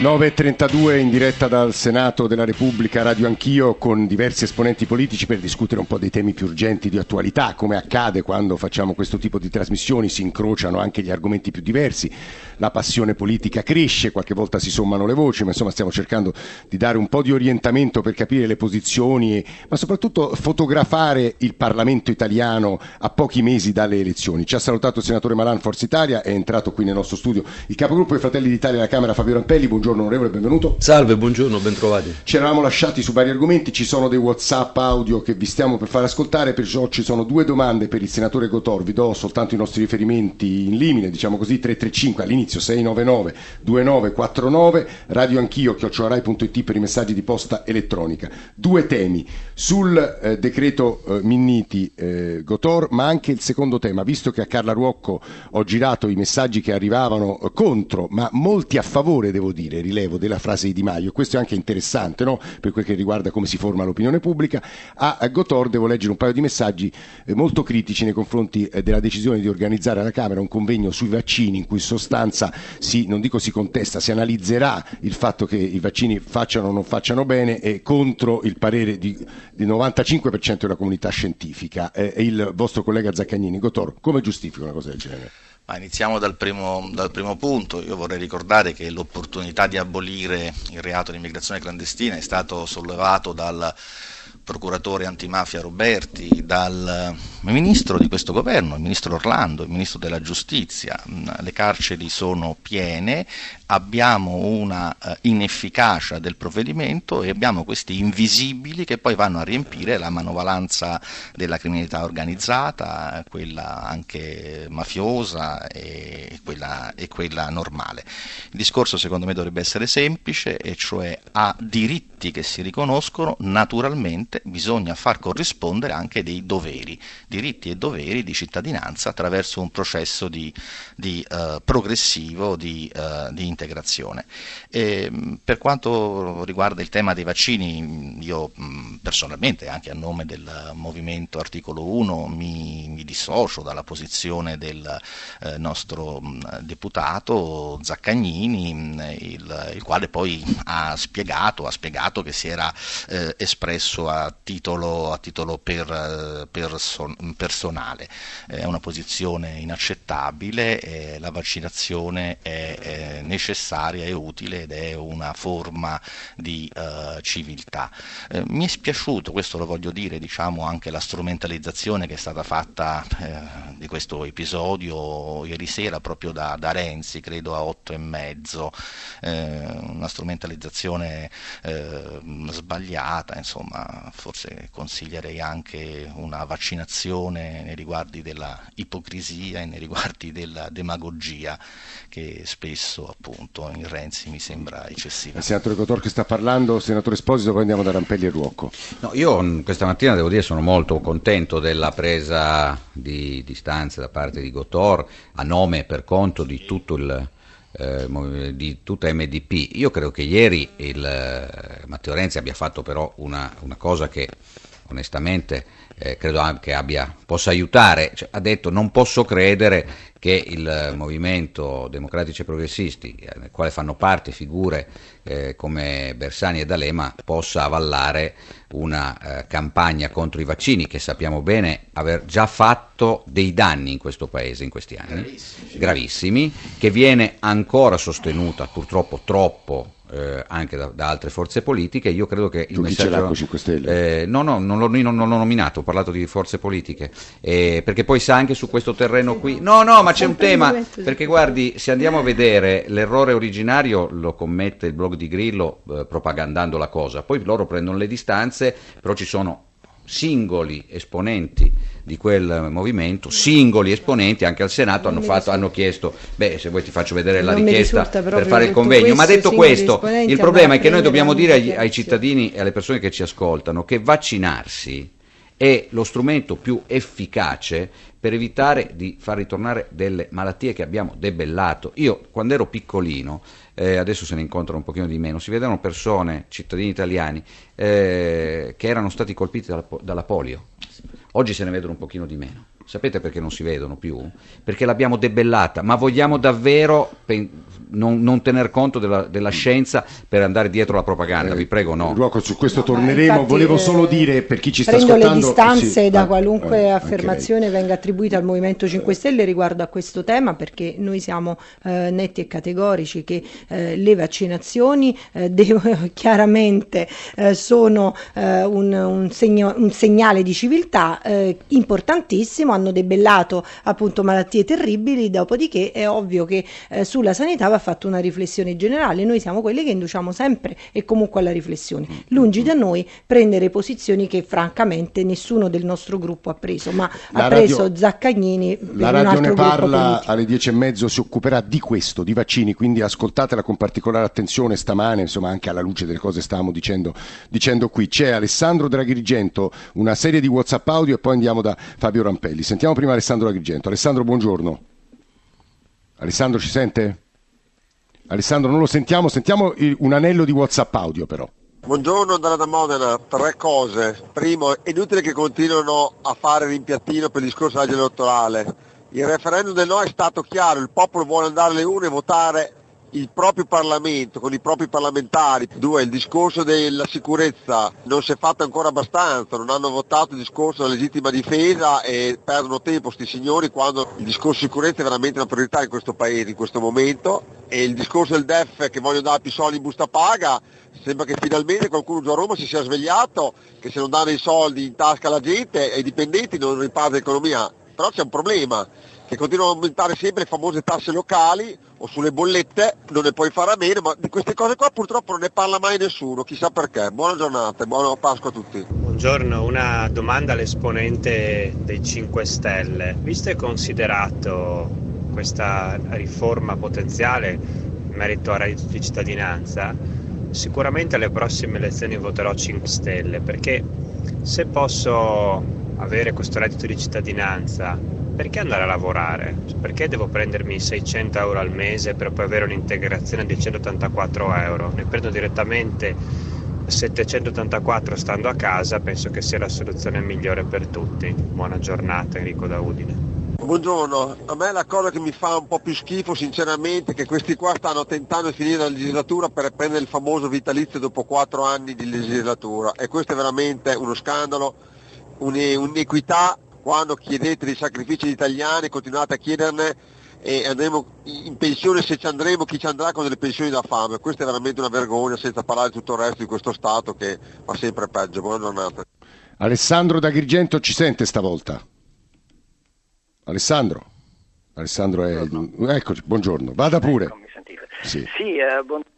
9.32 in diretta dal Senato della Repubblica, radio anch'io, con diversi esponenti politici per discutere un po' dei temi più urgenti di attualità, come accade quando facciamo questo tipo di trasmissioni, si incrociano anche gli argomenti più diversi, la passione politica cresce, qualche volta si sommano le voci, ma insomma stiamo cercando di dare un po' di orientamento per capire le posizioni, ma soprattutto fotografare il Parlamento italiano a pochi mesi dalle elezioni. Ci ha salutato il senatore Malan, Forza Italia, è entrato qui nel nostro studio il capogruppo dei Fratelli d'Italia alla Camera, Fabio Rampelli, buongiorno onorevole, benvenuto. Salve, buongiorno, bentrovati. Ci eravamo lasciati su vari argomenti, ci sono dei Whatsapp audio che vi stiamo per far ascoltare, perciò ci sono due domande per il senatore Gotor, vi do soltanto i nostri riferimenti in limine, diciamo così 335 all'inizio 699 2949, radio anch'io chiocciorai.it per i messaggi di posta elettronica. Due temi sul eh, decreto eh, Minniti eh, Gotor, ma anche il secondo tema, visto che a Carla Ruocco ho girato i messaggi che arrivavano eh, contro, ma molti a favore devo dire dire, rilevo della frase di Di Maio, questo è anche interessante no? per quel che riguarda come si forma l'opinione pubblica, a, Gotor devo leggere un paio di messaggi eh, molto critici nei confronti eh, della decisione di organizzare alla Camera un convegno sui vaccini in cui in sostanza si, non dico si contesta, si analizzerà il fatto che i vaccini facciano o non facciano bene e contro il parere di, di 95% della comunità scientifica. Eh, il vostro collega Zaccagnini, Gotor, come giustifica una cosa del genere? Ma iniziamo dal primo, dal primo, punto. Io vorrei ricordare che l'opportunità di abolire il reato di immigrazione clandestina è stato sollevato dal procuratore antimafia Roberti, dal ministro di questo governo, il ministro Orlando, il ministro della giustizia. Le carceri sono piene, abbiamo una uh, inefficacia del provvedimento e abbiamo questi invisibili che poi vanno a riempire la manovalanza della criminalità organizzata, quella anche mafiosa e quella, e quella normale. Il discorso secondo me dovrebbe essere semplice e cioè a diritti che si riconoscono naturalmente bisogna far corrispondere anche dei doveri, diritti e doveri di cittadinanza attraverso un processo di, di uh, progressivo di, uh, di integrazione. E, per quanto riguarda il tema dei vaccini, io personalmente, anche a nome del movimento articolo 1, mi, mi dissocio dalla posizione del eh, nostro mh, deputato Zaccagnini, mh, il, il, quale poi ha spiegato, ha spiegato che si era eh, espresso a titolo, a titolo per, eh, perso, personale. È una posizione inaccettabile, la vaccinazione è, è necessaria e utile ed è una forma di uh, civiltà. Eh, mi è spiaciuto, questo lo voglio dire, diciamo, anche la strumentalizzazione che è stata fatta eh, di questo episodio ieri sera proprio da, da Renzi, credo a otto e mezzo, eh, una strumentalizzazione eh, sbagliata, insomma, forse consiglierei anche una vaccinazione nei riguardi della ipocrisia e nei riguardi della demagogia che spesso appunto in Renzi mi sembra eccessiva. Il senatore Cotor che sta parlando, senatore Esposito, poi andiamo da Rampelli e Ruocco. No, io mm, questa mattina devo dire sono molto contento della presa di distanza da parte di Gotor a nome e per conto di tutto il eh, di tutta MDP. Io credo che ieri il eh, Matteo Renzi abbia fatto però una, una cosa che onestamente eh, credo anche abbia, possa aiutare, cioè, ha detto non posso credere che il movimento democratici e progressisti, eh, nel quale fanno parte figure eh, come Bersani e D'Alema, possa avallare una eh, campagna contro i vaccini che sappiamo bene aver già fatto dei danni in questo paese in questi anni, gravissimi, gravissimi che viene ancora sostenuta purtroppo troppo eh, anche da, da, altre forze politiche. Io credo che il tu messaggio. 5 Stelle? Eh, no, no, non l'ho, non l'ho, nominato, ho parlato di forze politiche. Eh, perché poi sa anche su questo terreno qui. No, no, ma c'è un tema. Perché guardi, se andiamo a vedere l'errore originario lo commette il blog di Grillo eh, propagandando la cosa. Poi loro prendono le distanze, però ci sono singoli esponenti di quel movimento, singoli esponenti anche al Senato hanno, fatto, hanno chiesto, beh se vuoi ti faccio vedere la non richiesta per fare il convegno, ma detto questo, il problema è che noi dobbiamo dire ai, ai cittadini e alle persone che ci ascoltano che vaccinarsi è lo strumento più efficace per evitare di far ritornare delle malattie che abbiamo debellato. Io quando ero piccolino, eh, adesso se ne incontrano un pochino di meno, si vedevano persone, cittadini italiani, eh, che erano stati colpiti dalla, dalla polio. Oggi se ne vedono un pochino di meno. Sapete perché non si vedono più? Perché l'abbiamo debellata, ma vogliamo davvero pen- non, non, tener conto della, della, scienza per andare dietro la propaganda? Eh, Vi prego, no. Rocco, su questo no, torneremo. Infatti, Volevo solo dire per chi ci sta ascoltando. Prendo le distanze sì, da qualunque eh, affermazione venga attribuita al Movimento 5 Stelle riguardo a questo tema, perché noi siamo eh, netti e categorici che eh, le vaccinazioni eh, devo, chiaramente eh, sono un, un, segno, un, segnale di civiltà importantissimo hanno debellato appunto malattie terribili, dopodiché è ovvio che eh, sulla sanità va fatta una riflessione generale, noi siamo quelli che induciamo sempre e comunque alla riflessione. Lungi da noi prendere posizioni che francamente nessuno del nostro gruppo ha preso, ma la ha radio, preso Zaccagnini. La radio ne parla alle dieci e mezzo, si occuperà di questo, di vaccini, quindi ascoltatela con particolare attenzione stamane, insomma anche alla luce delle cose stavamo dicendo, dicendo qui. C'è Alessandro Draghirigento, una serie di WhatsApp audio e poi andiamo da Fabio Rampelli. Sentiamo prima Alessandro Agrigento. Alessandro, buongiorno. Alessandro ci sente? Alessandro, non lo sentiamo, sentiamo un anello di WhatsApp audio però. Buongiorno Andrea da Modena, tre cose. Primo, è inutile che continuino a fare rimpiattino per il discorso della legge elettorale. Il referendum del no è stato chiaro, il popolo vuole andare alle urne e votare il proprio Parlamento, con i propri parlamentari. Due, il discorso della sicurezza non si è fatto ancora abbastanza, non hanno votato il discorso della legittima difesa e perdono tempo questi signori quando il discorso sicurezza è veramente una priorità in questo paese, in questo momento. E il discorso del DEF che vogliono dare più soldi in busta paga, sembra che finalmente qualcuno giù a Roma si sia svegliato, che se non danno i soldi in tasca alla gente e ai dipendenti non riparte l'economia. Però c'è un problema, che continuano a aumentare sempre le famose tasse locali o sulle bollette, non ne puoi fare a meno, ma di queste cose qua purtroppo non ne parla mai nessuno, chissà perché. Buona giornata e buona Pasqua a tutti. Buongiorno, una domanda all'esponente dei 5 Stelle. Visto e considerato questa riforma potenziale in merito a reddito di cittadinanza, sicuramente alle prossime elezioni voterò 5 Stelle perché se posso avere questo reddito di cittadinanza perché andare a lavorare? Perché devo prendermi 600 euro al mese per poi avere un'integrazione di 184 euro? Ne prendo direttamente 784 stando a casa, penso che sia la soluzione migliore per tutti. Buona giornata Enrico da Udine. Buongiorno, a me la cosa che mi fa un po' più schifo sinceramente è che questi qua stanno tentando di finire la legislatura per prendere il famoso vitalizio dopo 4 anni di legislatura e questo è veramente uno scandalo, un'equità quando chiedete dei sacrifici agli italiani continuate a chiederne e andremo in pensione se ci andremo, chi ci andrà con delle pensioni da fame. Questa è veramente una vergogna senza parlare di tutto il resto di questo Stato che va sempre peggio. Buona giornata. Alessandro da Grigento ci sente stavolta? Alessandro? Alessandro è... Buongiorno. Eccoci, buongiorno. Vada pure. Eccomi, sì, sì eh, buongiorno.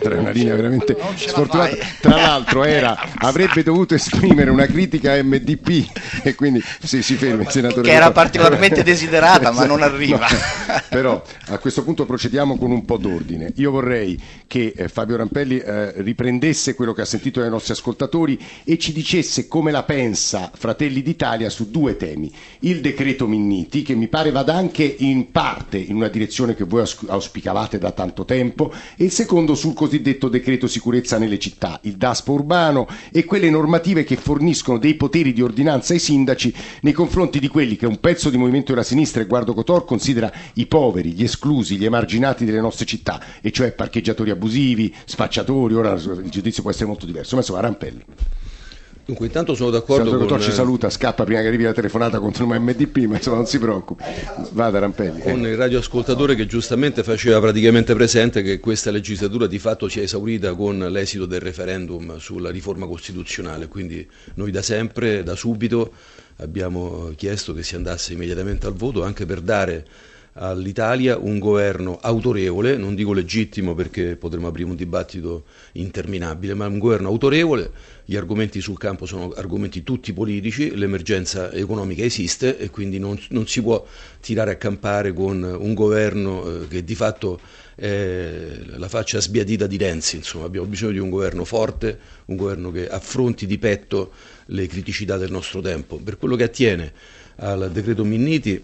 Era una linea veramente sfortunata. Tra l'altro era, avrebbe dovuto esprimere una critica a MDP e quindi sì, si ferma il senatore. Che era particolarmente desiderata ma non arriva. No, però a questo punto procediamo con un po' d'ordine. Io vorrei che eh, Fabio Rampelli eh, riprendesse quello che ha sentito dai nostri ascoltatori e ci dicesse come la pensa Fratelli d'Italia su due temi. Il decreto Minniti che mi pare vada anche in parte in una direzione che voi auspicavate da tanto tempo e il secondo sul cosiddetto decreto sicurezza nelle città, il DASPO urbano e quelle normative che forniscono dei poteri di ordinanza ai sindaci nei confronti di quelli che un pezzo di Movimento della Sinistra e Guardo Cotor considera i poveri, gli esclusi, gli emarginati delle nostre città, e cioè parcheggiatori abusivi, spacciatori, ora il giudizio può essere molto diverso, ma insomma Rampelli. Dunque, intanto sono d'accordo con... Dottor ci saluta, scappa prima che arrivi la telefonata contro il MDP, ma insomma non si preoccupi. Vada Rampelli. Con il radioascoltatore che giustamente faceva praticamente presente che questa legislatura di fatto si è esaurita con l'esito del referendum sulla riforma costituzionale, quindi noi da sempre, da subito, abbiamo chiesto che si andasse immediatamente al voto anche per dare all'Italia un governo autorevole, non dico legittimo perché potremmo aprire un dibattito interminabile, ma un governo autorevole, gli argomenti sul campo sono argomenti tutti politici, l'emergenza economica esiste e quindi non, non si può tirare a campare con un governo eh, che di fatto è la faccia sbiadita di Renzi, insomma abbiamo bisogno di un governo forte, un governo che affronti di petto le criticità del nostro tempo. Per quello che attiene al decreto Minniti,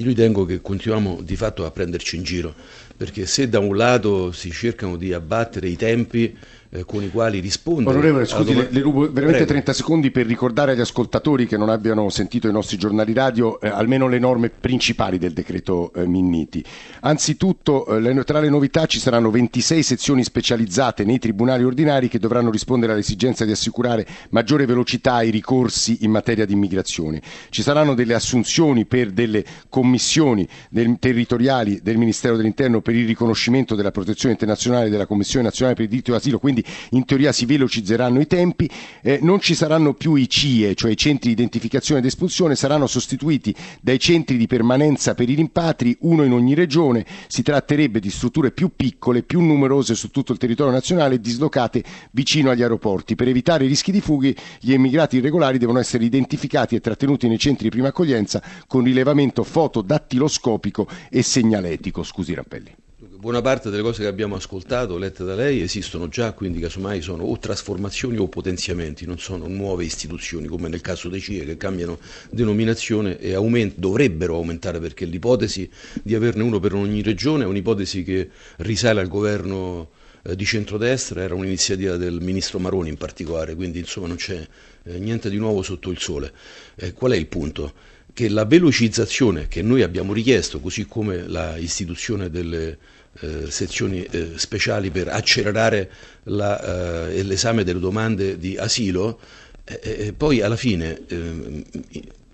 io ritengo che continuiamo di fatto a prenderci in giro, perché se da un lato si cercano di abbattere i tempi eh, con i quali rispondere. Onorevole, scusi, le, le, rubo veramente Prego. 30 secondi per ricordare agli ascoltatori che non abbiano sentito i nostri giornali radio eh, almeno le norme principali del decreto eh, Minniti. Anzitutto, eh, le, tra le novità ci saranno 26 sezioni specializzate nei tribunali ordinari che dovranno rispondere all'esigenza di assicurare maggiore velocità ai ricorsi in materia di immigrazione. Ci saranno delle assunzioni per delle commissioni del, territoriali del Ministero dell'Interno per il riconoscimento della protezione internazionale della Commissione nazionale per il diritto d'asilo, quindi in teoria si velocizzeranno i tempi, eh, non ci saranno più i CIE, cioè i centri di identificazione ed espulsione, saranno sostituiti dai centri di permanenza per i rimpatri, uno in ogni regione, si tratterebbe di strutture più piccole, più numerose su tutto il territorio nazionale dislocate vicino agli aeroporti. Per evitare rischi di fughe, gli immigrati irregolari devono essere identificati e trattenuti nei centri di prima accoglienza con rilevamento fotodattiloscopico e segnaletico. Scusi Rappelli. Buona parte delle cose che abbiamo ascoltato, lette da lei, esistono già, quindi casomai sono o trasformazioni o potenziamenti, non sono nuove istituzioni come nel caso dei CIE che cambiano denominazione e aument- dovrebbero aumentare perché l'ipotesi di averne uno per ogni regione è un'ipotesi che risale al governo eh, di centrodestra, era un'iniziativa del ministro Maroni in particolare, quindi insomma non c'è eh, niente di nuovo sotto il sole. Eh, qual è il punto? Che la velocizzazione che noi abbiamo richiesto, così come l'istituzione delle eh, sezioni eh, speciali per accelerare la, eh, l'esame delle domande di asilo, eh, eh, poi alla fine ehm,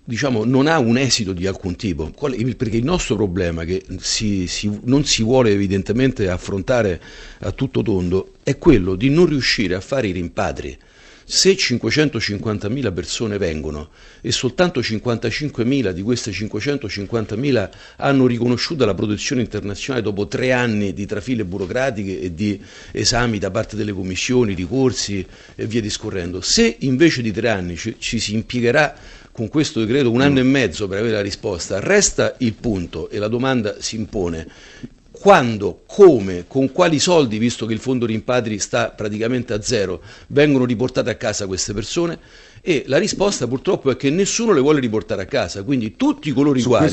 diciamo, non ha un esito di alcun tipo, perché il nostro problema che si, si, non si vuole evidentemente affrontare a tutto tondo è quello di non riuscire a fare i rimpatri se 550.000 persone vengono e soltanto 55.000 di queste 550.000 hanno riconosciuto la protezione internazionale dopo tre anni di trafile burocratiche e di esami da parte delle commissioni, ricorsi e via discorrendo, se invece di tre anni ci, ci si impiegherà con questo decreto un anno e mezzo per avere la risposta, resta il punto e la domanda si impone quando, come, con quali soldi, visto che il fondo rimpatri sta praticamente a zero, vengono riportate a casa queste persone? E la risposta purtroppo è che nessuno le vuole riportare a casa, quindi tutti coloro i quali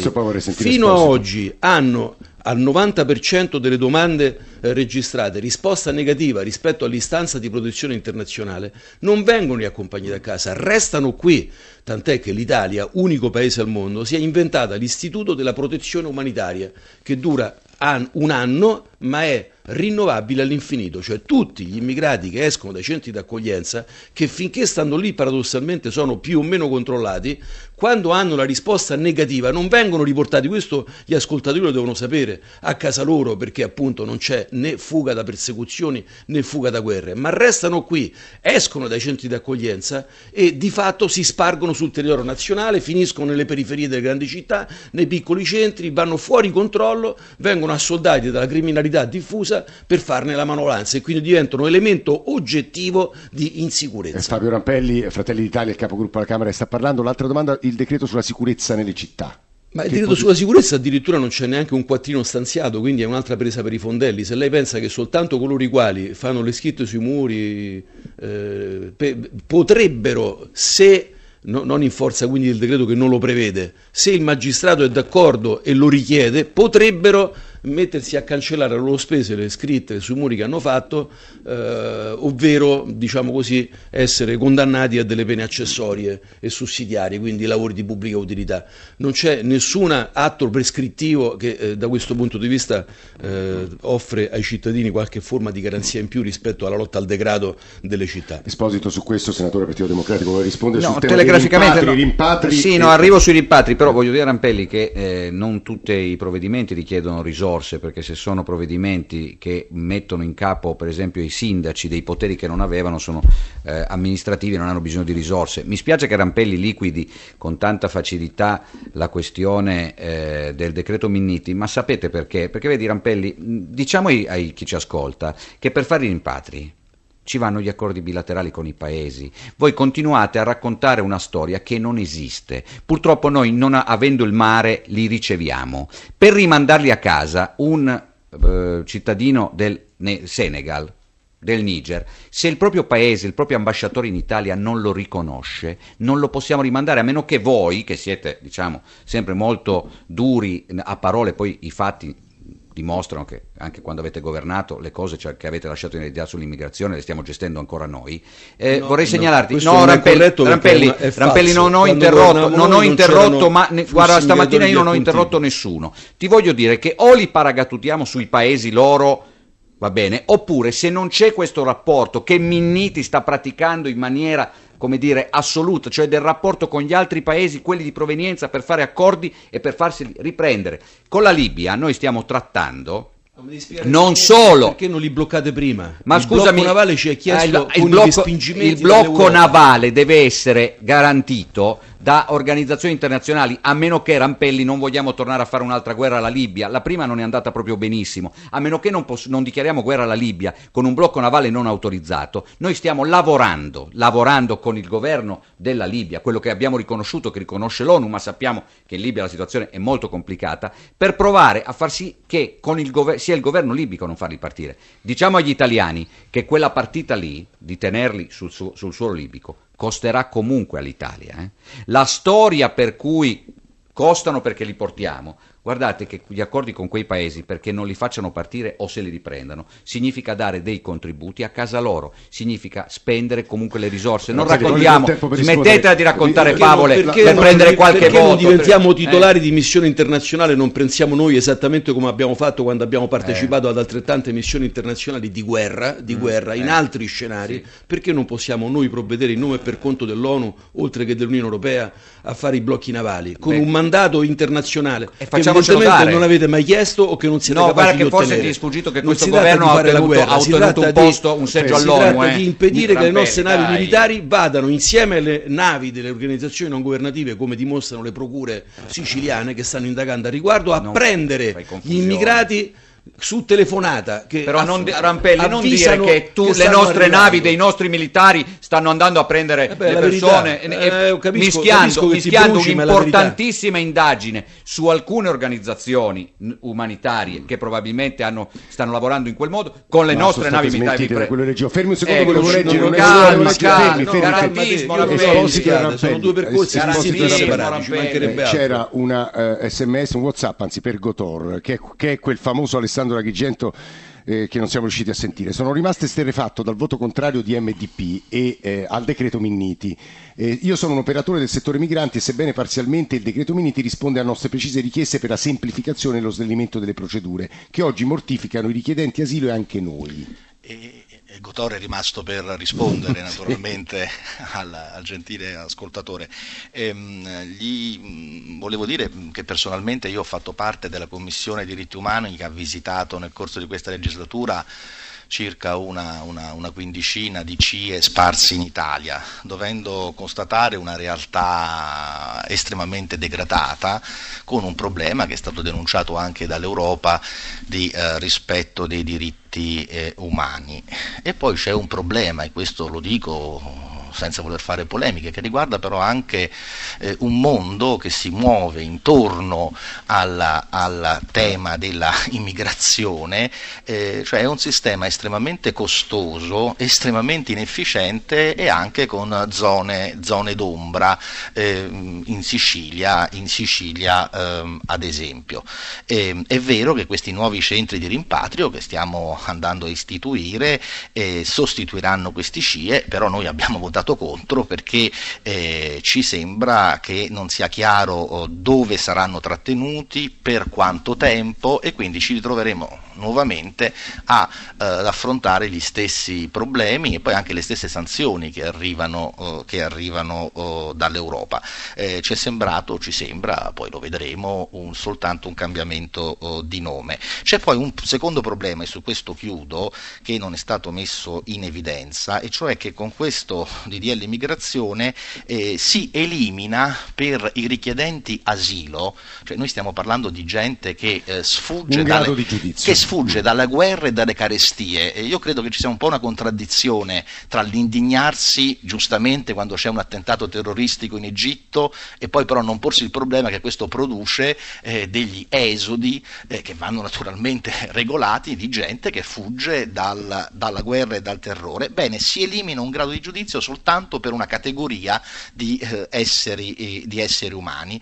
fino a oggi hanno al 90% delle domande eh, registrate risposta negativa rispetto all'istanza di protezione internazionale non vengono riaccompagnati a casa, restano qui, tant'è che l'Italia, unico paese al mondo, si è inventata l'istituto della protezione umanitaria che dura un anno ma è rinnovabile all'infinito, cioè tutti gli immigrati che escono dai centri d'accoglienza, che finché stanno lì paradossalmente sono più o meno controllati, quando hanno la risposta negativa non vengono riportati, questo gli ascoltatori lo devono sapere. A casa loro perché appunto non c'è né fuga da persecuzioni né fuga da guerre, ma restano qui, escono dai centri d'accoglienza e di fatto si spargono sul territorio nazionale, finiscono nelle periferie delle grandi città, nei piccoli centri, vanno fuori controllo, vengono assoldati dalla criminalità diffusa per farne la manolanza e quindi diventano elemento oggettivo di insicurezza. Eh, Fabio Rampelli, Fratelli d'Italia, il capogruppo alla Camera, sta parlando. L'altra domanda, il decreto sulla sicurezza nelle città. Ma il decreto sulla sicurezza addirittura non c'è neanche un quattrino stanziato, quindi è un'altra presa per i fondelli. Se lei pensa che soltanto coloro i quali fanno le scritte sui muri eh, pe- potrebbero, se no, non in forza quindi del decreto che non lo prevede, se il magistrato è d'accordo e lo richiede, potrebbero mettersi a cancellare a loro spese le scritte sui muri che hanno fatto, eh, ovvero diciamo così, essere condannati a delle pene accessorie e sussidiarie, quindi lavori di pubblica utilità. Non c'è nessun atto prescrittivo che eh, da questo punto di vista eh, offre ai cittadini qualche forma di garanzia in più rispetto alla lotta al degrado delle città. Esposito su questo, senatore Partito Democratico, vuole rispondere no, sul tema dei rimpatri, no. rimpatri Sì, e... no, arrivo sui rimpatri, però voglio dire a Rampelli che eh, non tutti i provvedimenti richiedono risorse risorse, perché se sono provvedimenti che mettono in capo per esempio i sindaci dei poteri che non avevano, sono eh, amministrativi e non hanno bisogno di risorse. Mi spiace che Rampelli liquidi con tanta facilità la questione eh, del decreto Minniti, ma sapete perché? Perché vedi Rampelli, diciamo ai, a chi ci ascolta che per fare i rimpatri ci vanno gli accordi bilaterali con i paesi. Voi continuate a raccontare una storia che non esiste. Purtroppo noi, non avendo il mare, li riceviamo. Per rimandarli a casa, un eh, cittadino del Senegal, del Niger, se il proprio paese, il proprio ambasciatore in Italia non lo riconosce, non lo possiamo rimandare, a meno che voi, che siete, diciamo, sempre molto duri a parole, poi i fatti dimostrano che anche quando avete governato le cose cioè, che avete lasciato in eredità sull'immigrazione le stiamo gestendo ancora noi. Eh, No, vorrei no, segnalarti, no, non è Rampelli, Rampelli, è una- è Rampelli, non ho interrotto, non ho interrotto, ma ne- guarda, stamattina io non ho interrotto nessuno. Ti voglio dire che o li paragatutiamo sui paesi loro va bene, oppure se non c'è questo rapporto che Minniti sta praticando in maniera come dire assoluta, cioè del rapporto con gli altri paesi, quelli di provenienza per fare accordi e per farsi riprendere. Con la Libia noi stiamo trattando non solo Perché non li bloccate prima? ma il scusami, blocco navale ci ha chiesto eh, il, il blocco, il blocco navale deve essere garantito da organizzazioni internazionali, a meno che Rampelli non vogliamo tornare a fare un'altra guerra alla Libia. La prima non è andata proprio benissimo, a meno che non, non dichiariamo guerra alla Libia con un blocco navale non autorizzato. Noi stiamo lavorando, lavorando con il governo della Libia, quello che abbiamo riconosciuto, che riconosce l'ONU, ma sappiamo che in Libia la situazione è molto complicata, per provare a far sì che il sia il governo libico a non farli partire. Diciamo agli italiani che quella partita lì, di tenerli sul, su- sul suolo libico, costerà comunque all'Italia. eh. La storia per cui costano perché li portiamo. Guardate che gli accordi con quei paesi perché non li facciano partire o se li riprendano significa dare dei contributi a casa loro, significa spendere comunque le risorse. Non raccontiamo, smettetela di raccontare Perché- favole Perché per non- prendere qualche perché voto. non diventiamo Eh. titolari di missione internazionale, non pensiamo noi esattamente come abbiamo fatto quando abbiamo partecipato ad altrettante missioni internazionali di guerra, di guerra in eh, altri scenari, perché non possiamo noi provvedere in nome e per conto dell'ONU, oltre che dell'Unione Europea, a fare i blocchi navali, con Beh. un mandato internazionale che facciamocelo evidentemente non avete mai chiesto o che non siete No, capaci guarda di che forse ottenere. ti è sfuggito che Non questo si governo ha ottenuto- ha si ottenuto un di- posto, un seggio si all'ONU, tratta eh. di impedire che le nostre navi dai. militari vadano insieme alle navi delle organizzazioni non governative, come dimostrano le procure siciliane che stanno indagando a riguardo, a Non prendere gli immigrati su telefonata. Che Però non, Rampelli, non dire che tu, le stanno nostre arrivando. navi dei nostri militari stanno andando a prendere Eh beh, le persone verità. e- e- Eh, capisco- mischiando, capisco che mischiando un'importantissima indagine su alcune organizzazioni umanitarie che probabilmente hanno- stanno lavorando in quel modo con le Ma nostre navi militari. leggero. Fermi un secondo, Eh, volevo leggere calma, calma, fermi, no, fermi, garantismo, fermi. Rampelli. A proposito di Sono due percorsi di separati, eh. C'era una eh, sms, un whatsapp anzi per Gotor che è, che è quel famoso Alessandro Agrigento eh, che non siamo riusciti a sentire. Sono rimasto esterrefatto dal voto contrario di MDP e eh, al decreto Minniti. Eh, io sono un operatore del settore migranti e sebbene parzialmente il decreto Minniti risponde a nostre precise richieste per la semplificazione e lo snellimento delle procedure che oggi mortificano i richiedenti asilo e anche noi. E, e Gotore è rimasto per rispondere naturalmente al, al gentile ascoltatore. Ehm, gli, mh, volevo dire che personalmente io ho fatto parte della Commissione diritti umani che ha visitato nel corso di questa legislatura circa una, una, una quindicina di CIE sparsi in Italia, dovendo constatare una realtà estremamente degradata con un problema che è stato denunciato anche dall'Europa di eh, rispetto dei diritti eh, umani. E poi c'è un problema, e questo lo dico senza voler fare polemiche, che riguarda però anche eh, un mondo che si muove intorno al tema della immigrazione, eh, cioè è un sistema estremamente costoso, estremamente inefficiente e anche con zone, zone d'ombra eh, in Sicilia, in Sicilia ehm, ad esempio. E, è vero che questi nuovi centri di rimpatrio che stiamo andando a istituire eh, sostituiranno questi CIE, però noi abbiamo votato contro perché eh, ci sembra che non sia chiaro oh, dove saranno trattenuti, per quanto tempo e quindi ci ritroveremo nuovamente a, eh, ad affrontare gli stessi problemi e poi anche le stesse sanzioni che arrivano, eh, che arrivano oh, dall'Europa. Eh, ci è sembrato, ci sembra, poi lo vedremo, un- soltanto un cambiamento di nome. C'è poi un secondo problema, e su questo chiudo, che non è stato messo in evidenza, e cioè che con questo DDL immigrazione eh, si elimina per i richiedenti asilo, cioè noi stiamo parlando di gente che eh, sfugge dalle, che sfugge dalla guerra e dalle carestie. E io credo che ci sia un po' una contraddizione tra l'indignarsi giustamente quando c'è un attentato terroristico in Egitto e poi però non porsi il problema che questo produce eh, degli esodi eh, che vanno naturalmente regolati di gente che fugge dal, dalla guerra e dal terrore. Bene, si elimina un grado di giudizio soltanto per una categoria di, eh, esseri, eh, di esseri, umani.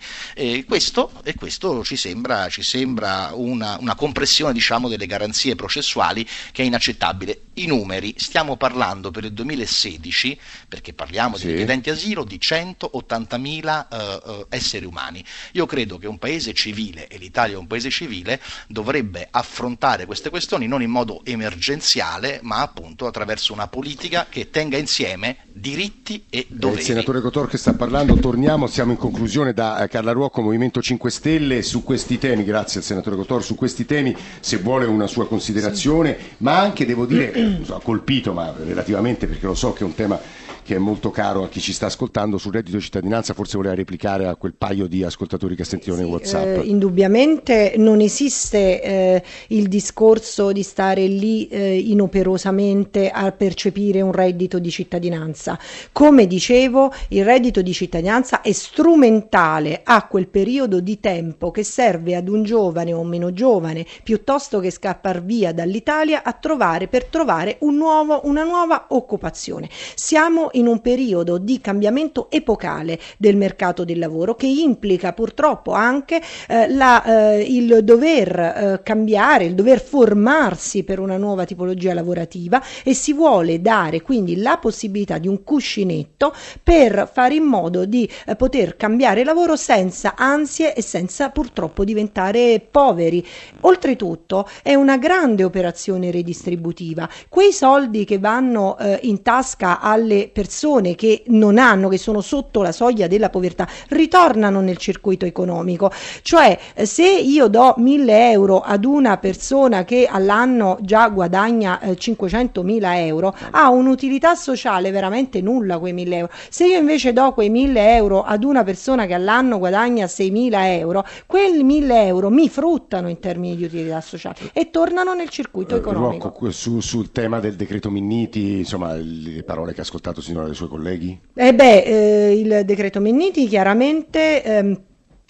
Questo, e questo ci sembra, ci sembra una, una compressione diciamo, delle garanzie processuali che è inaccettabile. I numeri, stiamo parlando per il 2016, perché parliamo sì. di richiedenti asilo, di 180.000 uh, esseri umani. Io credo che un paese civile, e l'Italia è un paese civile, dovrebbe affrontare queste questioni non in modo emergenziale, ma appunto attraverso una politica che tenga insieme diritti e doveri. il senatore Cotor che sta parlando, torniamo, siamo in conclusione da eh, Carla Ruocco, Movimento 5 Stelle, su questi temi, grazie al senatore Cotor, su questi temi se vuole una sua considerazione, sì. ma anche devo dire, ha colpito, ma relativamente perché lo so che è un tema che è molto caro a chi ci sta ascoltando sul reddito di cittadinanza, forse voleva replicare a quel paio di ascoltatori che sentivano sì, in Whatsapp. Eh, indubbiamente non esiste eh, il discorso di stare lì eh, inoperosamente a percepire un reddito di cittadinanza. Come dicevo, il reddito di cittadinanza è strumentale a quel periodo di tempo che serve ad un giovane o meno giovane, piuttosto che scappar via dall'Italia, a trovare per trovare un nuovo, una nuova occupazione. Siamo in un periodo di cambiamento epocale del mercato del lavoro che implica purtroppo anche eh, la, eh, il dover eh, cambiare, il dover formarsi per una nuova tipologia lavorativa e si vuole dare quindi la possibilità di un cuscinetto per fare in modo di eh, poter cambiare lavoro senza ansie e senza purtroppo diventare poveri. Oltretutto è una grande operazione redistributiva. Quei soldi che vanno eh, in tasca alle persone persone che non hanno, che sono sotto la soglia della povertà, ritornano nel circuito economico. Cioè, eh, se io do 1000 euro ad una persona che all'anno già guadagna eh, 500 mila euro, ha un'utilità sociale veramente nulla quei 1000 euro. Se io invece do quei 1000 euro ad una persona che all'anno guadagna 6000 euro, quei 1000 euro mi fruttano in termini di utilità sociale e tornano nel circuito eh, economico. Rocco, su, sul tema del decreto Minniti, insomma, le parole che ha ascoltato sinora dai suoi colleghi? Eh beh, eh, il decreto Minniti chiaramente ehm,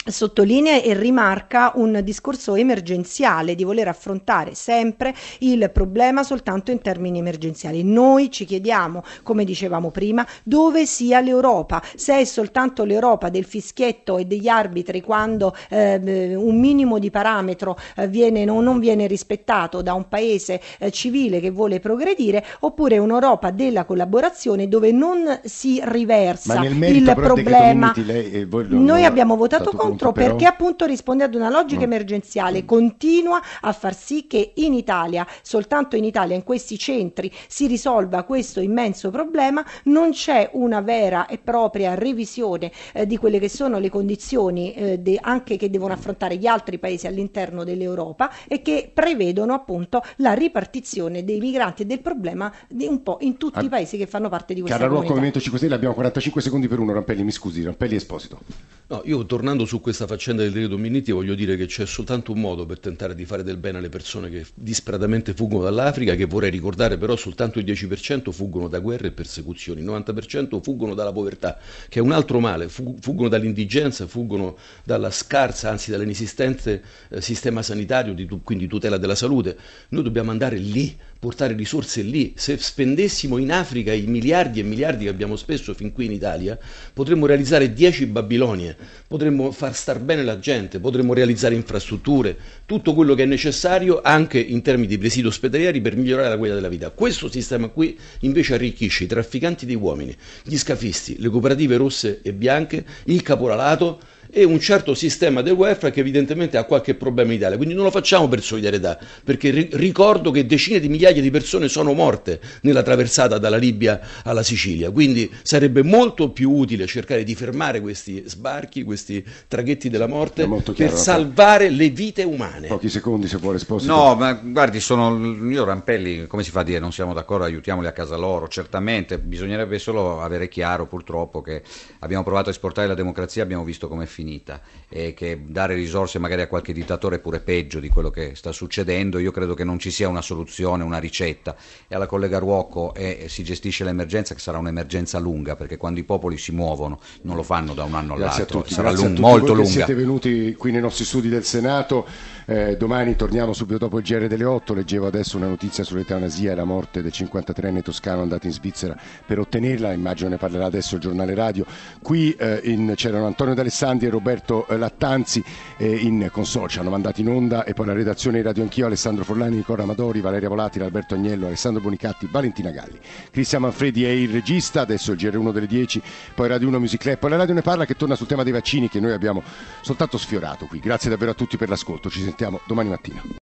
sottolinea e rimarca un discorso emergenziale di voler affrontare sempre il problema soltanto in termini emergenziali. Noi ci chiediamo, come dicevamo prima, dove sia l'Europa, se è soltanto l'Europa del fischietto e degli arbitri quando eh, un minimo di parametro eh, viene, no, non viene rispettato da un paese eh, civile che vuole progredire, oppure un'Europa della collaborazione dove non si riversa il problema. Lei, eh, Noi abbiamo votato contro contro però... perché appunto risponde ad una logica no. emergenziale, continua a far sì che in Italia, soltanto in Italia, in questi centri, si risolva questo immenso problema, non c'è una vera e propria revisione eh, di quelle che sono le condizioni eh, de- anche che devono affrontare gli altri paesi all'interno dell'Europa e che prevedono appunto la ripartizione dei migranti e del problema di un po' in tutti ah. i paesi che fanno parte di questa Cara comunità. Movimento 5 Stelle abbiamo 45 secondi per uno, Rampelli, mi scusi, Rampelli Esposito. No, io tornando su questa faccenda del decreto Minniti voglio dire che c'è soltanto un modo per tentare di fare del bene alle persone che disperatamente fuggono dall'Africa, che vorrei ricordare però soltanto il 10% fuggono da guerre e persecuzioni, il 90% fuggono dalla povertà, che è un altro male, fuggono dall'indigenza, fuggono dalla scarsa, anzi dall'inesistente eh, sistema sanitario, di, quindi tutela della salute. Noi dobbiamo andare lì portare risorse lì. Se spendessimo in Africa i miliardi e miliardi che abbiamo speso fin qui in Italia, potremmo realizzare 10 Babilonie, potremmo far star bene la gente, potremmo realizzare infrastrutture, tutto quello che è necessario anche in termini di presidi ospedalieri per migliorare la qualità della vita. Questo sistema qui invece arricchisce i trafficanti di uomini, gli scafisti, le cooperative rosse e bianche, il caporalato, e un certo sistema del welfare che evidentemente ha qualche problema in Italia. Quindi non lo facciamo per solidarietà, perché ri- ricordo che decine di migliaia di persone sono morte nella traversata dalla Libia alla Sicilia. Quindi sarebbe molto più utile cercare di fermare questi sbarchi, questi traghetti della morte chiaro, per salvare le vite umane. Pochi secondi se vuole Esposito. No, ma guardi, sono io Rampelli, come si fa a dire, non siamo d'accordo, aiutiamoli a casa loro. Certamente bisognerebbe solo avere chiaro purtroppo che abbiamo provato a esportare la democrazia, abbiamo visto come finire finita e che dare risorse magari a qualche dittatore è pure peggio di quello che sta succedendo. Io credo che non ci sia una soluzione, una ricetta. E alla collega Ruocco eh, si gestisce l'emergenza, che sarà un'emergenza lunga, perché quando i popoli si muovono non lo fanno da un anno Grazie all'altro, sarà grazie lung- a tutti molto lunga. siete venuti qui nei nostri studi del Senato. Eh, domani torniamo subito dopo il GR delle 8. Leggevo adesso una notizia sull'eutanasia e la morte del 53enne toscano andato in Svizzera per ottenerla. Immagino ne parlerà adesso il giornale radio. Qui eh, in- c'erano Antonio D'Alessandri e Roberto eh, Lattanzi eh, in console, ci hanno mandato in onda e poi la redazione di Radio Anch'io, Alessandro Forlani, Nicola Amadori, Valeria Volatile, Alberto Agnello, Alessandro Bonicatti, Valentina Galli. Cristian Manfredi è il regista, adesso il GR1 delle 10, poi Radio 1 Music Club, poi la Radio ne parla che torna sul tema dei vaccini che noi abbiamo soltanto sfiorato qui. Grazie davvero a tutti per l'ascolto, ci sentiamo domani mattina.